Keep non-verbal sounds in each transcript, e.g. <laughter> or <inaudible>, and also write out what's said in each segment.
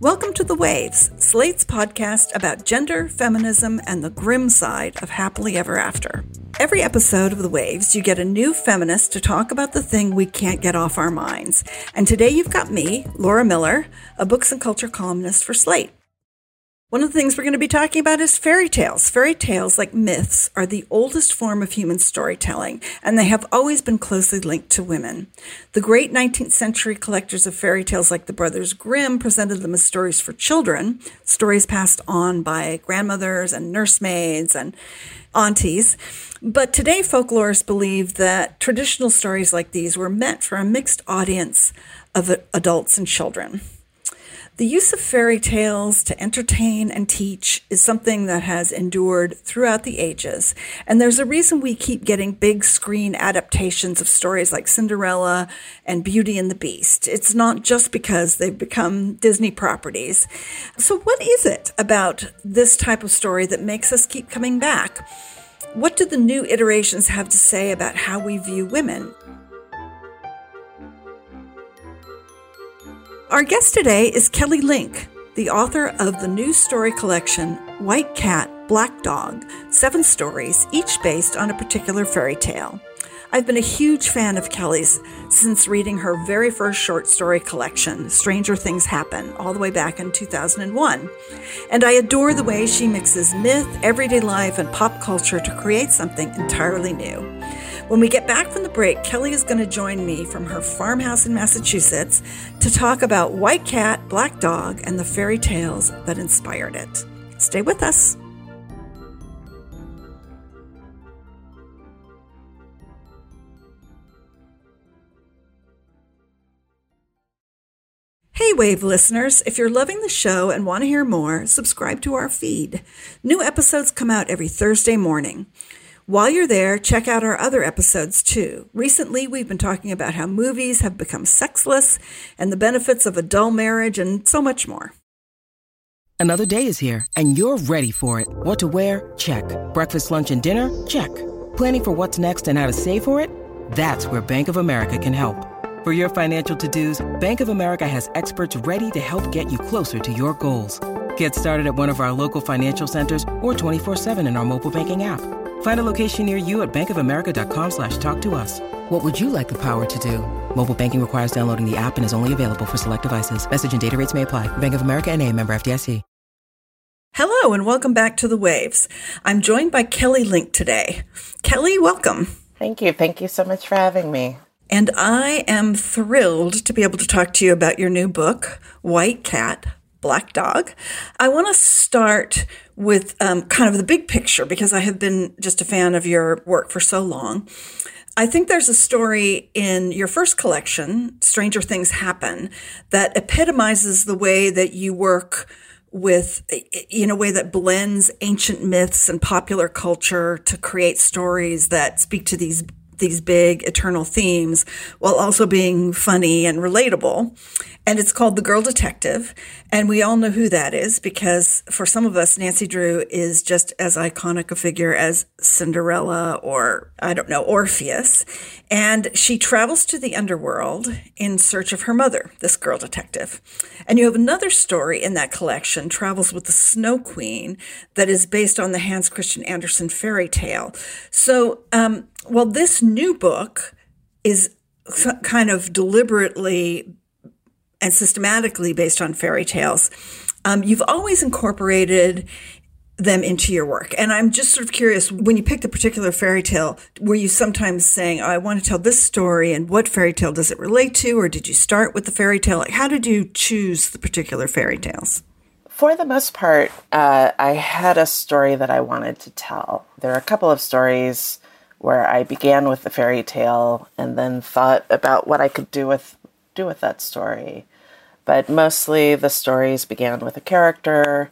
Welcome to The Waves, Slate's podcast about gender, feminism, and the grim side of happily ever after. Every episode of The Waves, you get a new feminist to talk about the thing we can't get off our minds. And today you've got me, Laura Miller, a books and culture columnist for Slate. One of the things we're going to be talking about is fairy tales. Fairy tales, like myths, are the oldest form of human storytelling, and they have always been closely linked to women. The great 19th century collectors of fairy tales, like the Brothers Grimm, presented them as stories for children, stories passed on by grandmothers and nursemaids and aunties. But today, folklorists believe that traditional stories like these were meant for a mixed audience of adults and children. The use of fairy tales to entertain and teach is something that has endured throughout the ages. And there's a reason we keep getting big screen adaptations of stories like Cinderella and Beauty and the Beast. It's not just because they've become Disney properties. So, what is it about this type of story that makes us keep coming back? What do the new iterations have to say about how we view women? Our guest today is Kelly Link, the author of the new story collection White Cat, Black Dog, seven stories, each based on a particular fairy tale. I've been a huge fan of Kelly's since reading her very first short story collection, Stranger Things Happen, all the way back in 2001. And I adore the way she mixes myth, everyday life, and pop culture to create something entirely new. When we get back from the break, Kelly is going to join me from her farmhouse in Massachusetts to talk about White Cat, Black Dog, and the fairy tales that inspired it. Stay with us. Hey, Wave listeners, if you're loving the show and want to hear more, subscribe to our feed. New episodes come out every Thursday morning. While you're there, check out our other episodes too. Recently, we've been talking about how movies have become sexless and the benefits of a dull marriage and so much more. Another day is here and you're ready for it. What to wear? Check. Breakfast, lunch, and dinner? Check. Planning for what's next and how to save for it? That's where Bank of America can help. For your financial to-dos, Bank of America has experts ready to help get you closer to your goals. Get started at one of our local financial centers or 24-7 in our mobile banking app. Find a location near you at bankofamerica.com slash talk to us. What would you like the power to do? Mobile banking requires downloading the app and is only available for select devices. Message and data rates may apply. Bank of America and a member FDIC. Hello and welcome back to The Waves. I'm joined by Kelly Link today. Kelly, welcome. Thank you. Thank you so much for having me. And I am thrilled to be able to talk to you about your new book, White Cat, Black Dog. I want to start with um, kind of the big picture because I have been just a fan of your work for so long. I think there's a story in your first collection, Stranger Things Happen, that epitomizes the way that you work with in a way that blends ancient myths and popular culture to create stories that speak to these these big eternal themes while also being funny and relatable. And it's called The Girl Detective. And we all know who that is because for some of us, Nancy Drew is just as iconic a figure as Cinderella or, I don't know, Orpheus. And she travels to the underworld in search of her mother, this girl detective. And you have another story in that collection, Travels with the Snow Queen, that is based on the Hans Christian Andersen fairy tale. So, um, well, this new book is kind of deliberately and systematically based on fairy tales. Um, you've always incorporated them into your work. And I'm just sort of curious when you picked a particular fairy tale, were you sometimes saying, oh, I want to tell this story and what fairy tale does it relate to? Or did you start with the fairy tale? Like, how did you choose the particular fairy tales? For the most part, uh, I had a story that I wanted to tell. There are a couple of stories where I began with the fairy tale and then thought about what I could do with do with that story. But mostly the stories began with a character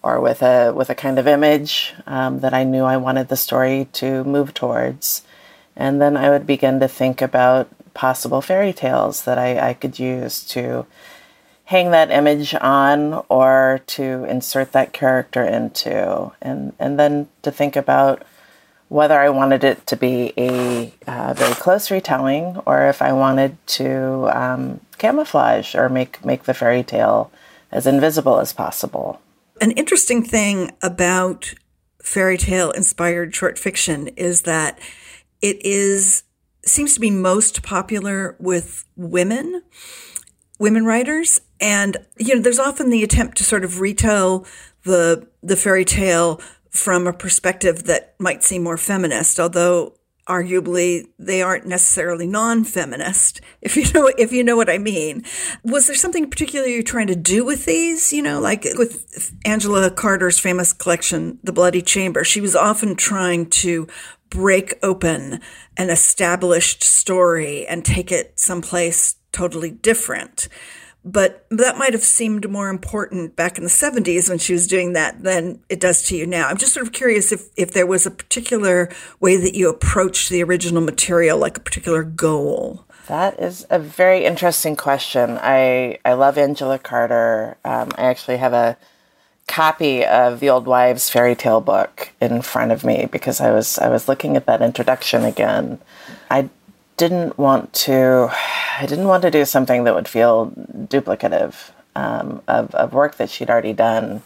or with a with a kind of image um, that I knew I wanted the story to move towards, and then I would begin to think about possible fairy tales that I, I could use to hang that image on or to insert that character into, and and then to think about whether I wanted it to be a uh, very close retelling or if I wanted to um, camouflage or make make the fairy tale as invisible as possible. An interesting thing about fairy tale inspired short fiction is that it is seems to be most popular with women women writers and you know there's often the attempt to sort of retell the the fairy tale from a perspective that might seem more feminist, although arguably they aren't necessarily non-feminist <laughs> if you know if you know what i mean. Was there something particular you're trying to do with these? You know like with angela carter's famous collection the bloody chamber she was often trying to break open an established story and take it someplace totally different but that might have seemed more important back in the 70s when she was doing that than it does to you now. I'm just sort of curious if, if there was a particular way that you approached the original material, like a particular goal. That is a very interesting question. I, I love Angela Carter. Um, I actually have a copy of the Old Wives fairy tale book in front of me because I was I was looking at that introduction again. I didn't want to I didn't want to do something that would feel duplicative um, of, of work that she'd already done.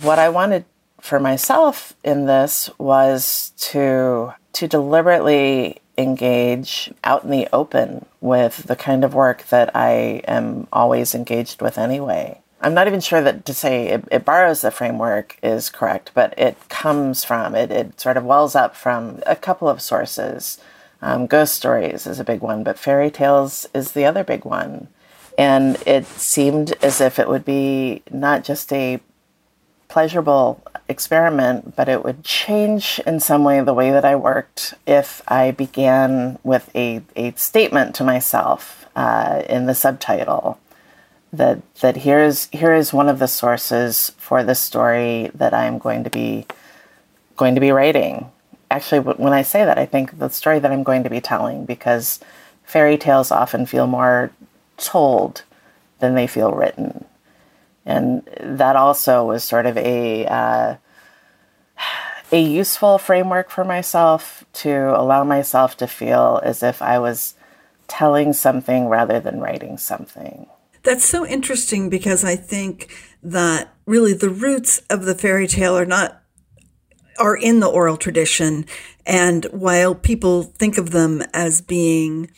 What I wanted for myself in this was to to deliberately engage out in the open with the kind of work that I am always engaged with anyway. I'm not even sure that to say it, it, borrows the framework is correct, but it comes from, it, it sort of wells up from a couple of sources. Um, ghost stories is a big one, but fairy tales is the other big one. And it seemed as if it would be not just a pleasurable experiment, but it would change in some way the way that I worked if I began with a, a statement to myself uh, in the subtitle that that here is here is one of the sources for the story that I'm going to be going to be writing actually, when I say that, I think the story that I'm going to be telling because fairy tales often feel more told than they feel written. And that also was sort of a uh, a useful framework for myself to allow myself to feel as if I was telling something rather than writing something. That's so interesting because I think that really the roots of the fairy tale are not are in the oral tradition. And while people think of them as being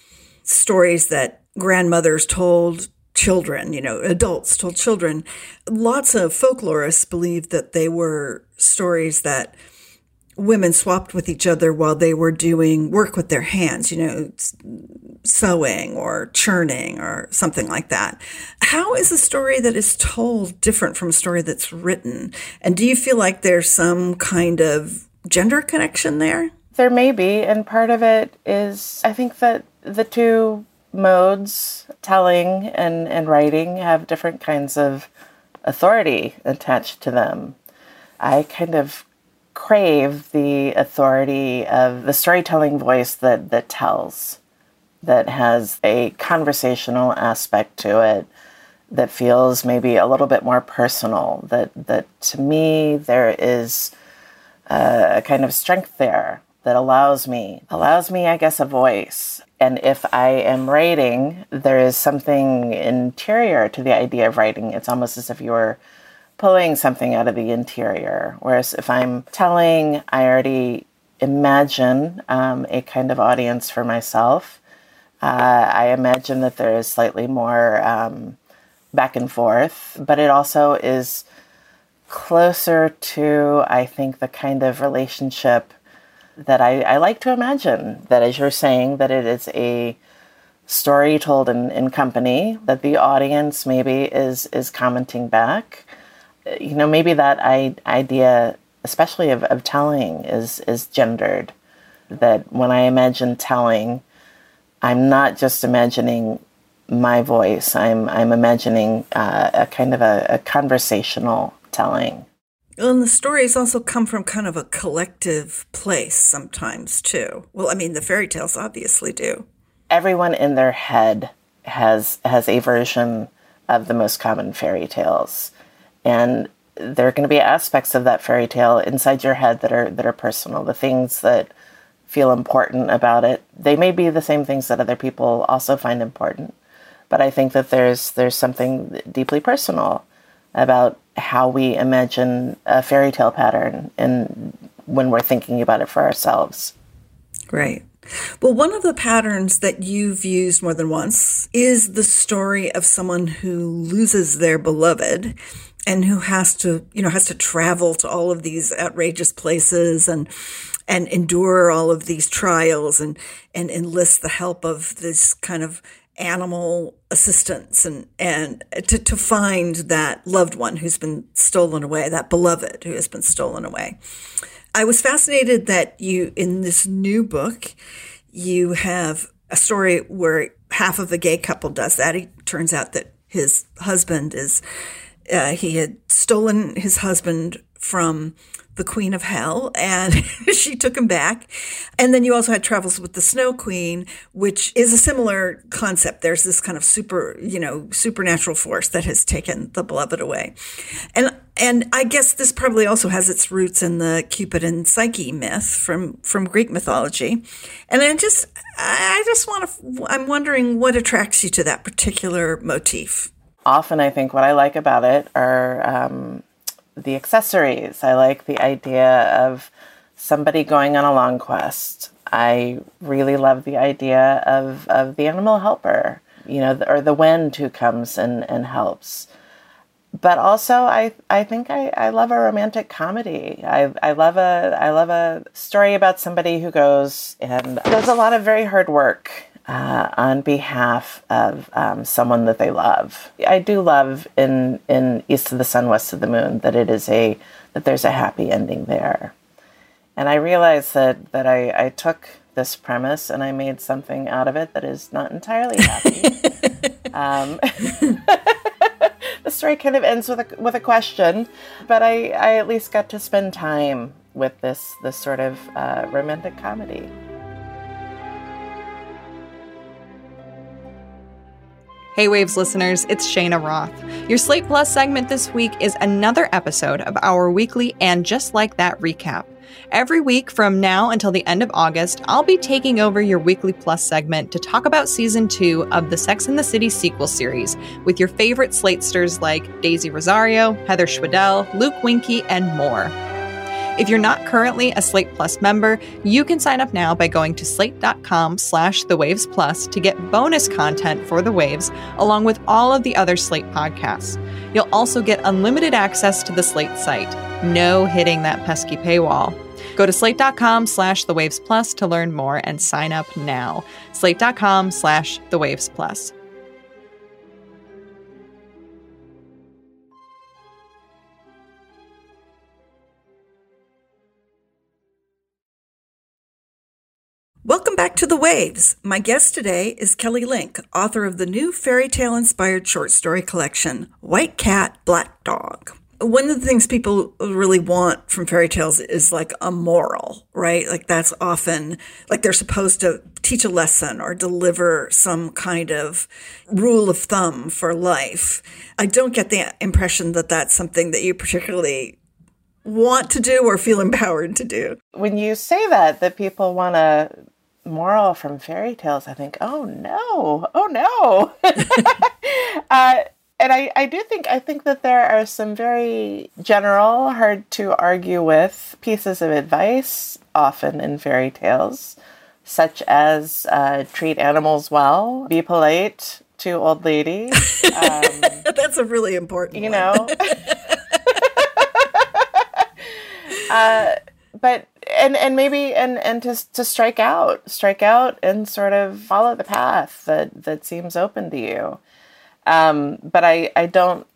stories that grandmothers told children, you know, adults told children, lots of folklorists believe that they were stories that women swapped with each other while they were doing work with their hands, you know, sewing or churning or something like that. How is a story that is told different from a story that's written? And do you feel like there's some kind of gender connection there? There may be, and part of it is I think that the two modes, telling and, and writing, have different kinds of authority attached to them. I kind of crave the authority of the storytelling voice that, that tells that has a conversational aspect to it that feels maybe a little bit more personal that that to me there is a kind of strength there that allows me allows me i guess a voice. And if i am writing there is something interior to the idea of writing. It's almost as if you're pulling something out of the interior. Whereas if i'm telling i already imagine um, a kind of audience for myself uh, I imagine that there is slightly more um, back and forth, but it also is closer to, I think, the kind of relationship that I, I like to imagine. That, as you're saying, that it is a story told in, in company, that the audience maybe is is commenting back. You know, maybe that I, idea, especially of, of telling, is is gendered that when I imagine telling, I'm not just imagining my voice. I'm I'm imagining uh, a kind of a, a conversational telling. Well, and the stories also come from kind of a collective place sometimes too. Well, I mean, the fairy tales obviously do. Everyone in their head has has a version of the most common fairy tales, and there are going to be aspects of that fairy tale inside your head that are that are personal. The things that feel important about it, they may be the same things that other people also find important. But I think that there's there's something deeply personal about how we imagine a fairy tale pattern and when we're thinking about it for ourselves. Right. Well, one of the patterns that you've used more than once is the story of someone who loses their beloved and who has to, you know, has to travel to all of these outrageous places and and endure all of these trials and and enlist the help of this kind of animal assistance and and to, to find that loved one who's been stolen away, that beloved who has been stolen away. I was fascinated that you in this new book you have a story where half of a gay couple does that. It turns out that his husband is uh, he had stolen his husband from the Queen of Hell, and <laughs> she took him back. And then you also had Travels with the Snow Queen, which is a similar concept. There's this kind of super, you know, supernatural force that has taken the beloved away. And and I guess this probably also has its roots in the Cupid and Psyche myth from from Greek mythology. And I just I just want to I'm wondering what attracts you to that particular motif. Often, I think what I like about it are um, the accessories. I like the idea of somebody going on a long quest. I really love the idea of, of the animal helper, you know, or the wind who comes and, and helps. But also, I, I think I, I love a romantic comedy. I, I love a I love a story about somebody who goes and does a lot of very hard work uh, on behalf of um, someone that they love. I do love in in East of the Sun, West of the Moon that it is a that there's a happy ending there, and I realized that that I, I took this premise and I made something out of it that is not entirely happy. <laughs> um, <laughs> the story kind of ends with a with a question, but I I at least got to spend time with this this sort of uh, romantic comedy. Hey Waves listeners, it's Cheyna Roth. Your Slate Plus segment this week is another episode of our weekly and just like that recap. Every week from now until the end of August, I'll be taking over your Weekly Plus segment to talk about season two of the Sex and the City sequel series with your favorite Slatesters like Daisy Rosario, Heather Schwedel, Luke Winkie, and more. If you're not currently a Slate Plus member, you can sign up now by going to slate.com slash the waves plus to get bonus content for the waves, along with all of the other Slate podcasts. You'll also get unlimited access to the Slate site. No hitting that pesky paywall. Go to slate.com slash the waves plus to learn more and sign up now. Slate.com slash the waves plus. Back to The Waves. My guest today is Kelly Link, author of the new fairy tale inspired short story collection, White Cat, Black Dog. One of the things people really want from fairy tales is like a moral, right? Like that's often like they're supposed to teach a lesson or deliver some kind of rule of thumb for life. I don't get the impression that that's something that you particularly want to do or feel <laughs> empowered to do. When you say that, that people want a moral from fairy tales, I think, oh no, oh no. <laughs> <laughs> uh, and I, I do think I think that there are some very general, hard to argue with pieces of advice often in fairy tales, such as uh, treat animals well, be polite to old ladies. Um, <laughs> That's a really important. You know. uh, but and and maybe and and to to strike out, strike out, and sort of follow the path that that seems open to you. Um, but I I don't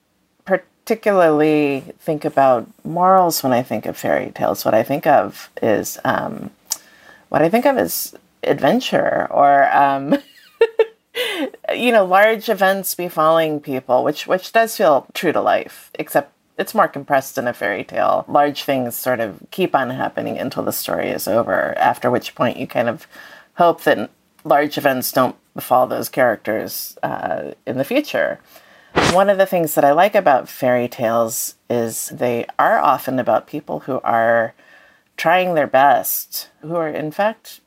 particularly think about morals when I think of fairy tales. What I think of is um, what I think of is adventure or um, <laughs> you know large events befalling people, which which does feel true to life, except it's more compressed in a fairy tale. Large things sort of keep on happening until the story is over. After which point you kind of hope that large events don't befall those characters uh, in the future. One of the things that I like about fairy tales is they are often about people who are trying their best, who are in fact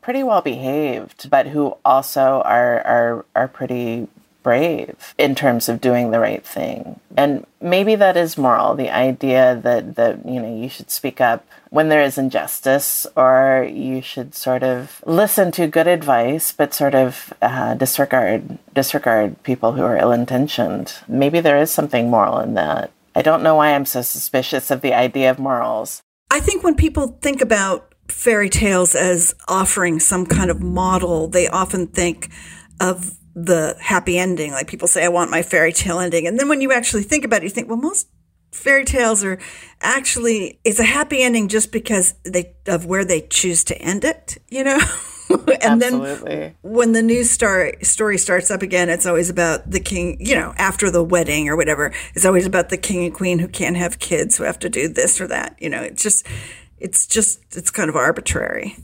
pretty well behaved, but who also are are are pretty brave in terms of doing the right thing. And maybe that is moral, the idea that that you know you should speak up when there is injustice or you should sort of listen to good advice but sort of uh, disregard disregard people who are ill-intentioned. Maybe there is something moral in that. I don't know why I'm so suspicious of the idea of morals. I think when people think about fairy tales as offering some kind of model, they often think of the happy ending. Like people say, I want my fairy tale ending. And then when you actually think about it, you think, well, most fairy tales are actually, it's a happy ending just because they, of where they choose to end it, you know? <laughs> and Absolutely. then when the news story story starts up again, it's always about the king, you know, after the wedding or whatever. It's always about the king and queen who can't have kids, who have to do this or that. You know, it's just, it's just, it's kind of arbitrary.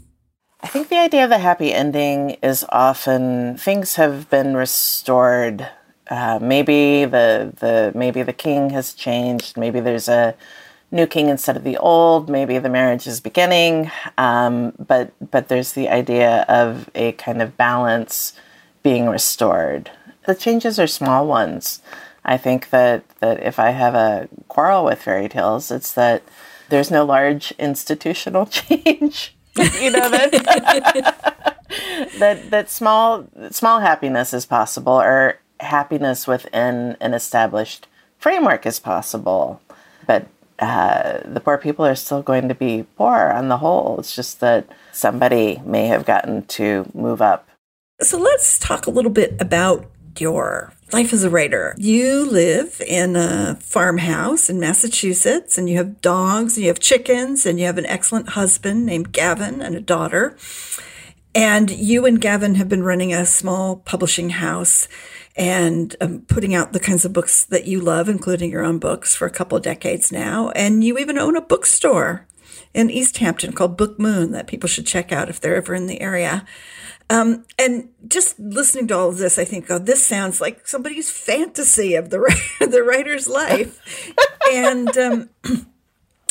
I think the idea of a happy ending is often things have been restored. Uh, maybe the the maybe the king has changed. Maybe there's a new king instead of the old. Maybe the marriage is beginning. Um, but but there's the idea of a kind of balance being restored. The changes are small ones. I think that that if I have a quarrel with fairy tales, it's that there's no large institutional <laughs> change. <laughs> you know that <laughs> that that small small happiness is possible or happiness within an established framework is possible. But uh, the poor people are still going to be poor on the whole. It's just that somebody may have gotten to move up. So let's talk a little bit about your life as a writer. You live in a farmhouse in Massachusetts and you have dogs and you have chickens and you have an excellent husband named Gavin and a daughter. And you and Gavin have been running a small publishing house and um, putting out the kinds of books that you love, including your own books, for a couple of decades now. And you even own a bookstore in East Hampton called Book Moon that people should check out if they're ever in the area. Um, and just listening to all of this, I think, oh, this sounds like somebody's fantasy of the <laughs> the writer's life. and um, <clears throat>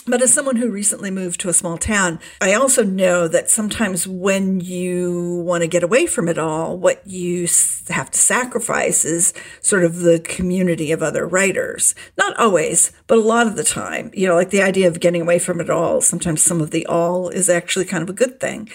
but as someone who recently moved to a small town, I also know that sometimes when you want to get away from it all, what you have to sacrifice is sort of the community of other writers. Not always, but a lot of the time. You know, like the idea of getting away from it all, sometimes some of the all is actually kind of a good thing.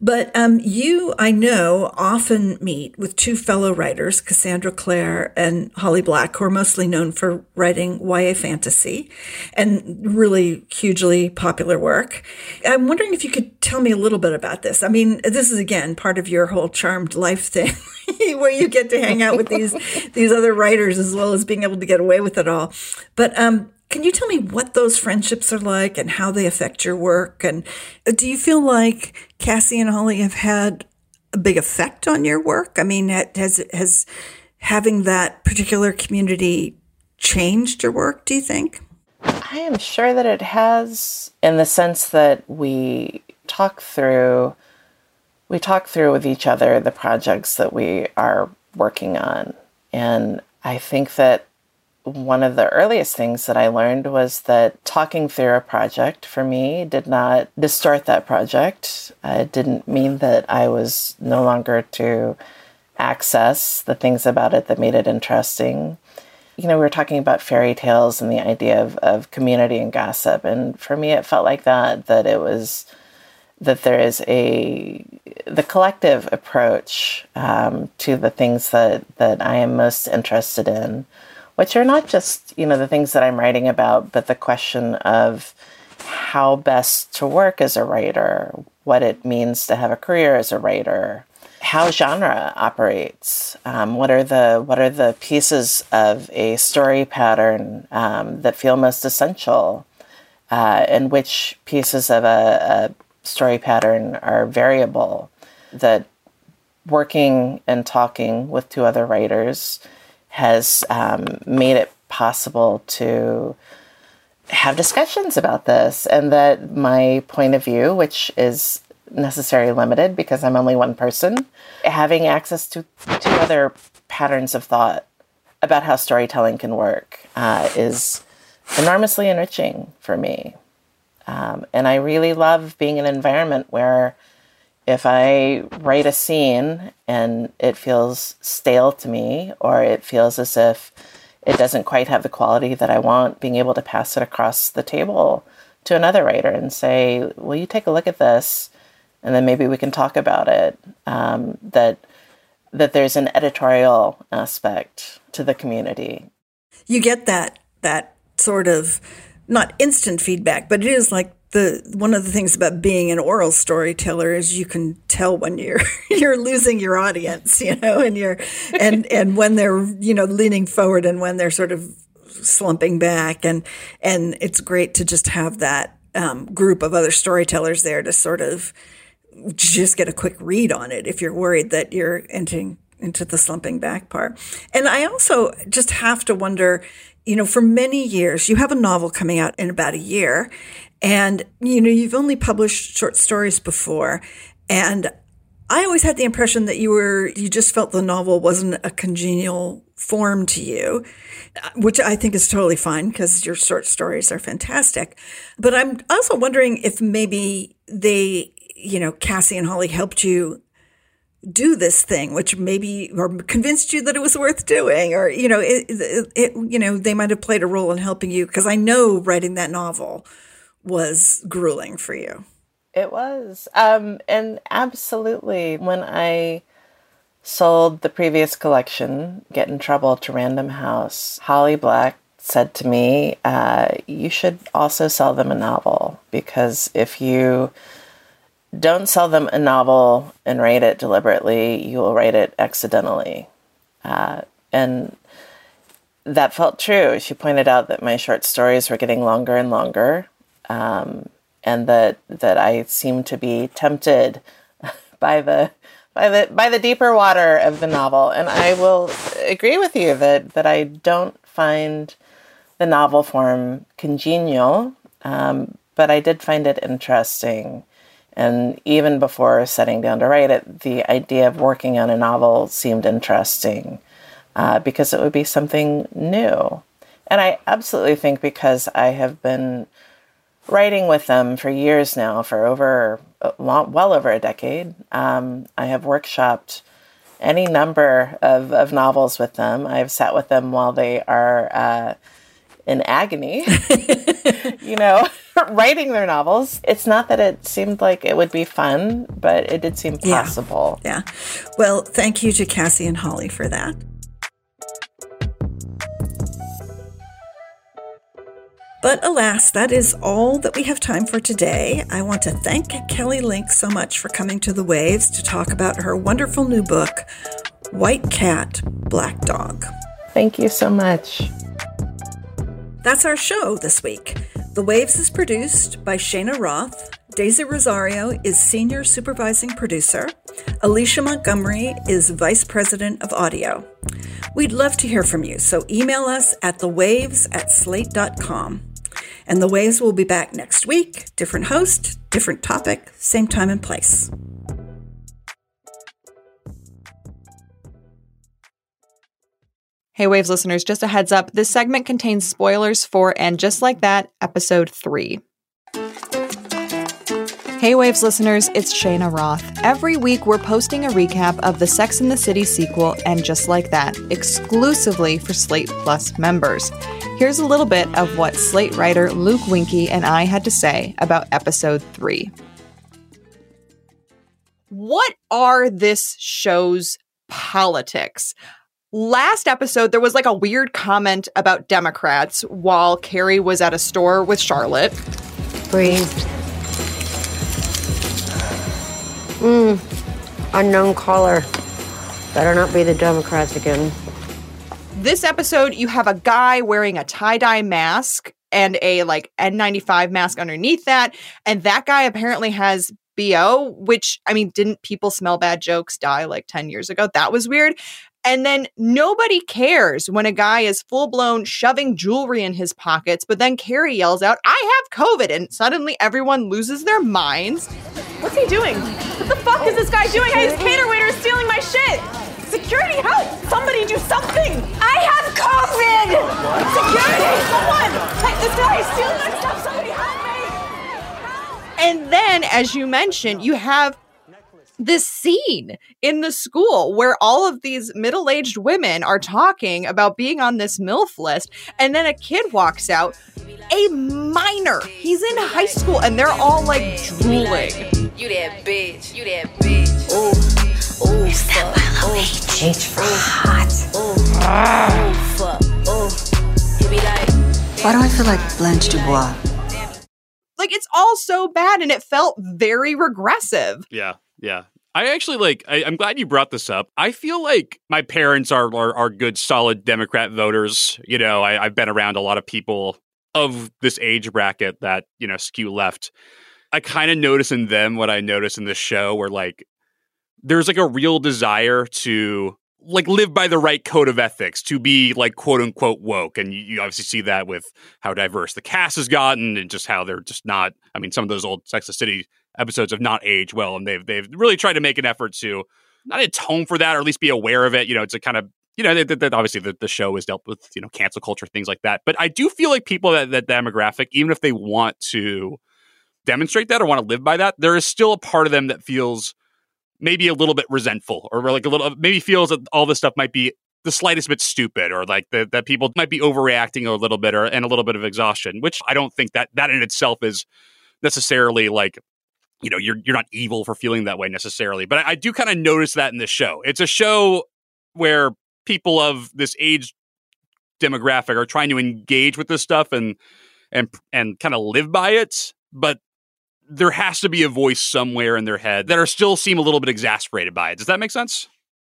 But um, you, I know, often meet with two fellow writers, Cassandra Clare and Holly Black, who are mostly known for writing YA fantasy and really hugely popular work. I'm wondering if you could tell me a little bit about this. I mean, this is again part of your whole charmed life thing, <laughs> where you get to hang out with these these other writers as well as being able to get away with it all. But um, can you tell me what those friendships are like and how they affect your work? And do you feel like Cassie and Holly have had a big effect on your work? I mean, has has having that particular community changed your work? Do you think? I am sure that it has, in the sense that we talk through, we talk through with each other the projects that we are working on, and I think that one of the earliest things that I learned was that talking through a project for me did not distort that project. Uh, it didn't mean that I was no longer to access the things about it that made it interesting you know, we were talking about fairy tales and the idea of, of community and gossip. And for me, it felt like that, that it was that there is a the collective approach um, to the things that that I am most interested in, which are not just you know the things that I'm writing about, but the question of how best to work as a writer, what it means to have a career as a writer, how genre operates. Um, what are the what are the pieces of a story pattern um, that feel most essential, uh, and which pieces of a, a, story pattern are variable, that working and talking with two other writers has um, made it possible to have discussions about this, and that my point of view, which is necessarily limited because I'm only one person, having access to two other patterns of thought about how storytelling can work uh, is enormously enriching for me. Um, and I really love being in an environment where if I write a scene and it feels stale to me, or it feels as if it doesn't quite have the quality that I want, being able to pass it across the table to another writer and say, Will you take a look at this? And then maybe we can talk about it. Um, that that there's an editorial aspect to the community. You get that that sort of not instant feedback, but it is like the one of the things about being an oral storyteller is you can tell when you're <laughs> you're losing your audience, you know, and you're and and when they're you know leaning forward and when they're sort of slumping back, and and it's great to just have that um, group of other storytellers there to sort of just get a quick read on it if you're worried that you're entering into the slumping back part. And I also just have to wonder, you know, for many years, you have a novel coming out in about a year, and, you know, you've only published short stories before. And I always had the impression that you were, you just felt the novel wasn't a congenial form to you, which I think is totally fine because your short stories are fantastic. But I'm also wondering if maybe they, you know, Cassie and Holly helped you do this thing, which maybe or convinced you that it was worth doing, or you know, it, it, it you know, they might have played a role in helping you because I know writing that novel was grueling for you. It was, um, and absolutely when I sold the previous collection, Get in Trouble to Random House, Holly Black said to me, uh, "You should also sell them a novel because if you." Don't sell them a novel and write it deliberately, you will write it accidentally. Uh, and that felt true. She pointed out that my short stories were getting longer and longer, um, and that that I seemed to be tempted <laughs> by the by the by the deeper water of the novel. And I will agree with you that that I don't find the novel form congenial, um, but I did find it interesting. And even before setting down to write it, the idea of working on a novel seemed interesting uh, because it would be something new. And I absolutely think because I have been writing with them for years now, for over, well over a decade, um, I have workshopped any number of, of novels with them. I've sat with them while they are uh, in agony, <laughs> you know, <laughs> writing their novels. It's not that it seemed like it would be fun, but it did seem possible. Yeah. yeah. Well, thank you to Cassie and Holly for that. But alas, that is all that we have time for today. I want to thank Kelly Link so much for coming to the Waves to talk about her wonderful new book, White Cat, Black Dog. Thank you so much. That's our show this week. The Waves is produced by Cheyna Roth. Daisy Rosario is senior supervising producer. Alicia Montgomery is vice president of audio. We'd love to hear from you, so email us at thewaves at slate.com. And The Waves will be back next week. Different host, different topic, same time and place. Hey, Waves listeners, just a heads up this segment contains spoilers for And Just Like That, Episode 3. Hey, Waves listeners, it's Cheyna Roth. Every week, we're posting a recap of the Sex in the City sequel, And Just Like That, exclusively for Slate Plus members. Here's a little bit of what Slate writer Luke Winkie and I had to say about Episode 3. What are this show's politics? Last episode, there was like a weird comment about Democrats while Carrie was at a store with Charlotte. Breathe. Hmm. Unknown caller. Better not be the Democrats again. This episode, you have a guy wearing a tie dye mask and a like N95 mask underneath that. And that guy apparently has BO, which I mean, didn't people smell bad jokes die like 10 years ago? That was weird. And then nobody cares when a guy is full blown shoving jewelry in his pockets, but then Carrie yells out, I have COVID. And suddenly everyone loses their minds. What's he doing? What the fuck is this guy doing? Hey, his cater waiter is stealing my shit. Security, help! Somebody do something! I have COVID! Security, someone! Hey, this guy is stealing my stuff. Somebody help me! And then, as you mentioned, you have this scene in the school where all of these middle aged women are talking about being on this MILF list. And then a kid walks out, a minor. He's in high school and they're all like drooling. You that bitch. You that bitch. Ooh. Ooh. Is that Milo oh. H? H for oh. hot. Ooh. Ooh. Fuck. Ooh. He like. Why do I feel like Blanche Dubois? Like it's all so bad and it felt very regressive. Yeah. Yeah. I actually like. I, am glad you brought this up. I feel like my parents are are, are good, solid Democrat voters. You know, I, I've been around a lot of people of this age bracket that you know skew left. I kind of notice in them what I notice in this show, where like there's like a real desire to like live by the right code of ethics to be like quote unquote woke and you, you, obviously see that with how diverse the cast has gotten and just how they're just not i mean some of those old sex city episodes have not aged well and they've they've really tried to make an effort to not atone for that or at least be aware of it you know it's a kind of you know obviously the, the show has dealt with you know cancel culture things like that. But i do feel like people that that demographic even if they want to demonstrate that or want to live by that there is still a part of them that feels maybe a little bit resentful or like a little maybe feels that all this stuff might be the slightest bit stupid or like the, that people might be overreacting a little bit or and a little bit of exhaustion which i don't think that that in itself is necessarily like you know you're you're not evil for feeling that way necessarily but i, I do kind of notice that in this show it's a show where people of this age demographic are trying to engage with this stuff and and and kind of live by it but there has to be a voice somewhere in their head that are still seem a little bit exasperated by it. Does that make sense?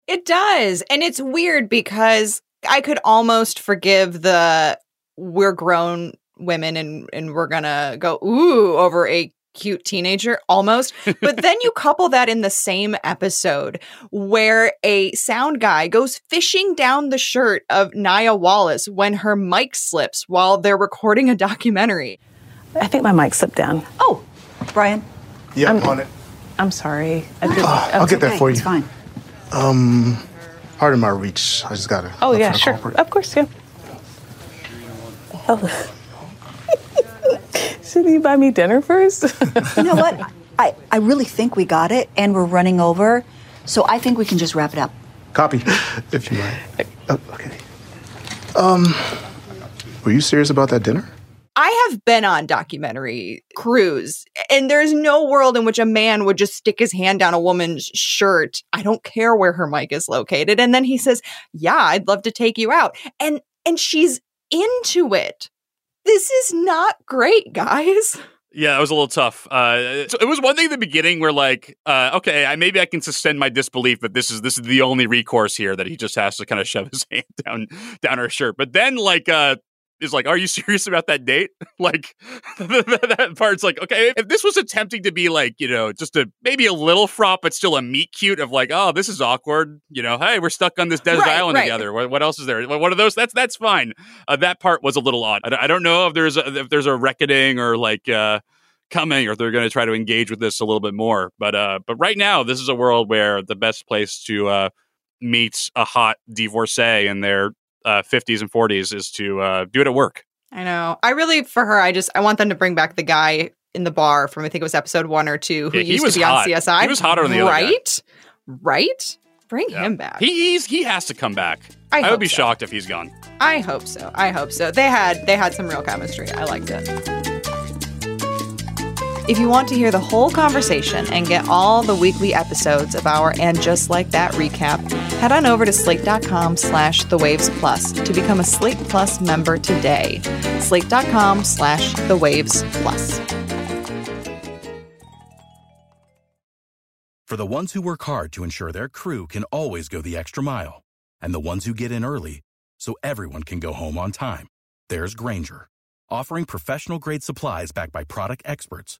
It does. And it's weird because I could almost forgive the we're grown women and and we're to go ooh over a cute teenager almost. But then you <laughs> couple that in the same episode where a sound guy goes fishing down the shirt of Nya Wallace when her mic slips while they're recording a documentary. I think my mic slipped down. Oh, Brian? Yeah, I'm on it. I'm sorry. I did, uh, I'll get okay, that for you. It's fine. Um, pardon my reach. I just gotta. Oh yeah, sure. Of course, yeah. Oh. Shouldn't you buy me dinner first? you know what? I, I really think we got it, and we're running over, so I think we can just wrap it up. Copy, if you like. Oh, okay. Um, were you serious about that dinner? I have been on documentary crews, and there's no world in which a man would just stick his hand down a woman's shirt. I don't care where her mic is located. And then he says, Yeah, I'd love to take you out. And and she's into it. This is not great, guys. <laughs> Yeah, it was a little tough. Uh, so it was one thing in the beginning where, like, uh, okay, I, maybe I can suspend my disbelief that this is this is the only recourse here that he just has to kind of shove his <laughs> hand down down her shirt. But then, like, uh, is like, "Are you <laughs> serious about that date?" <laughs> like <laughs> that part's like, okay, if this was attempting to be like, you know, just a maybe a little fraught, but still a meet cute of like, "Oh, this is awkward," you know, "Hey, we're stuck on this desert right, island right. together." What, what, else is there? One of those? That's that's fine. Uh, that part was a little odd. I, I, don't know if there's a, if there's a reckoning or like. uh coming or they're going to try to engage with this a little bit more but uh but right now this is a world where the best place to uh meet a hot divorcee in their uh, 50s and 40s is to uh, do it at work. I know. I really, for her, I just I want them to bring back the guy in the bar from I think it was episode one or two who yeah, used to be hot. on CSI. He was hotter than the other. right? Right? Bring yeah. him back. He, he's he has to come back. I, I would be so. shocked if he's gone. I hope so. I hope so. They had they had some real chemistry. I liked it. If you want to hear the whole conversation and get all the weekly episodes of our And Just Like That recap, head on over to slate.com slash the waves plus to become a Slate Plus member today. Slate.com slash the waves plus. For the ones who work hard to ensure their crew can always go the extra mile, and the ones who get in early so everyone can go home on time, there's Grainger offering professional grade supplies backed by product experts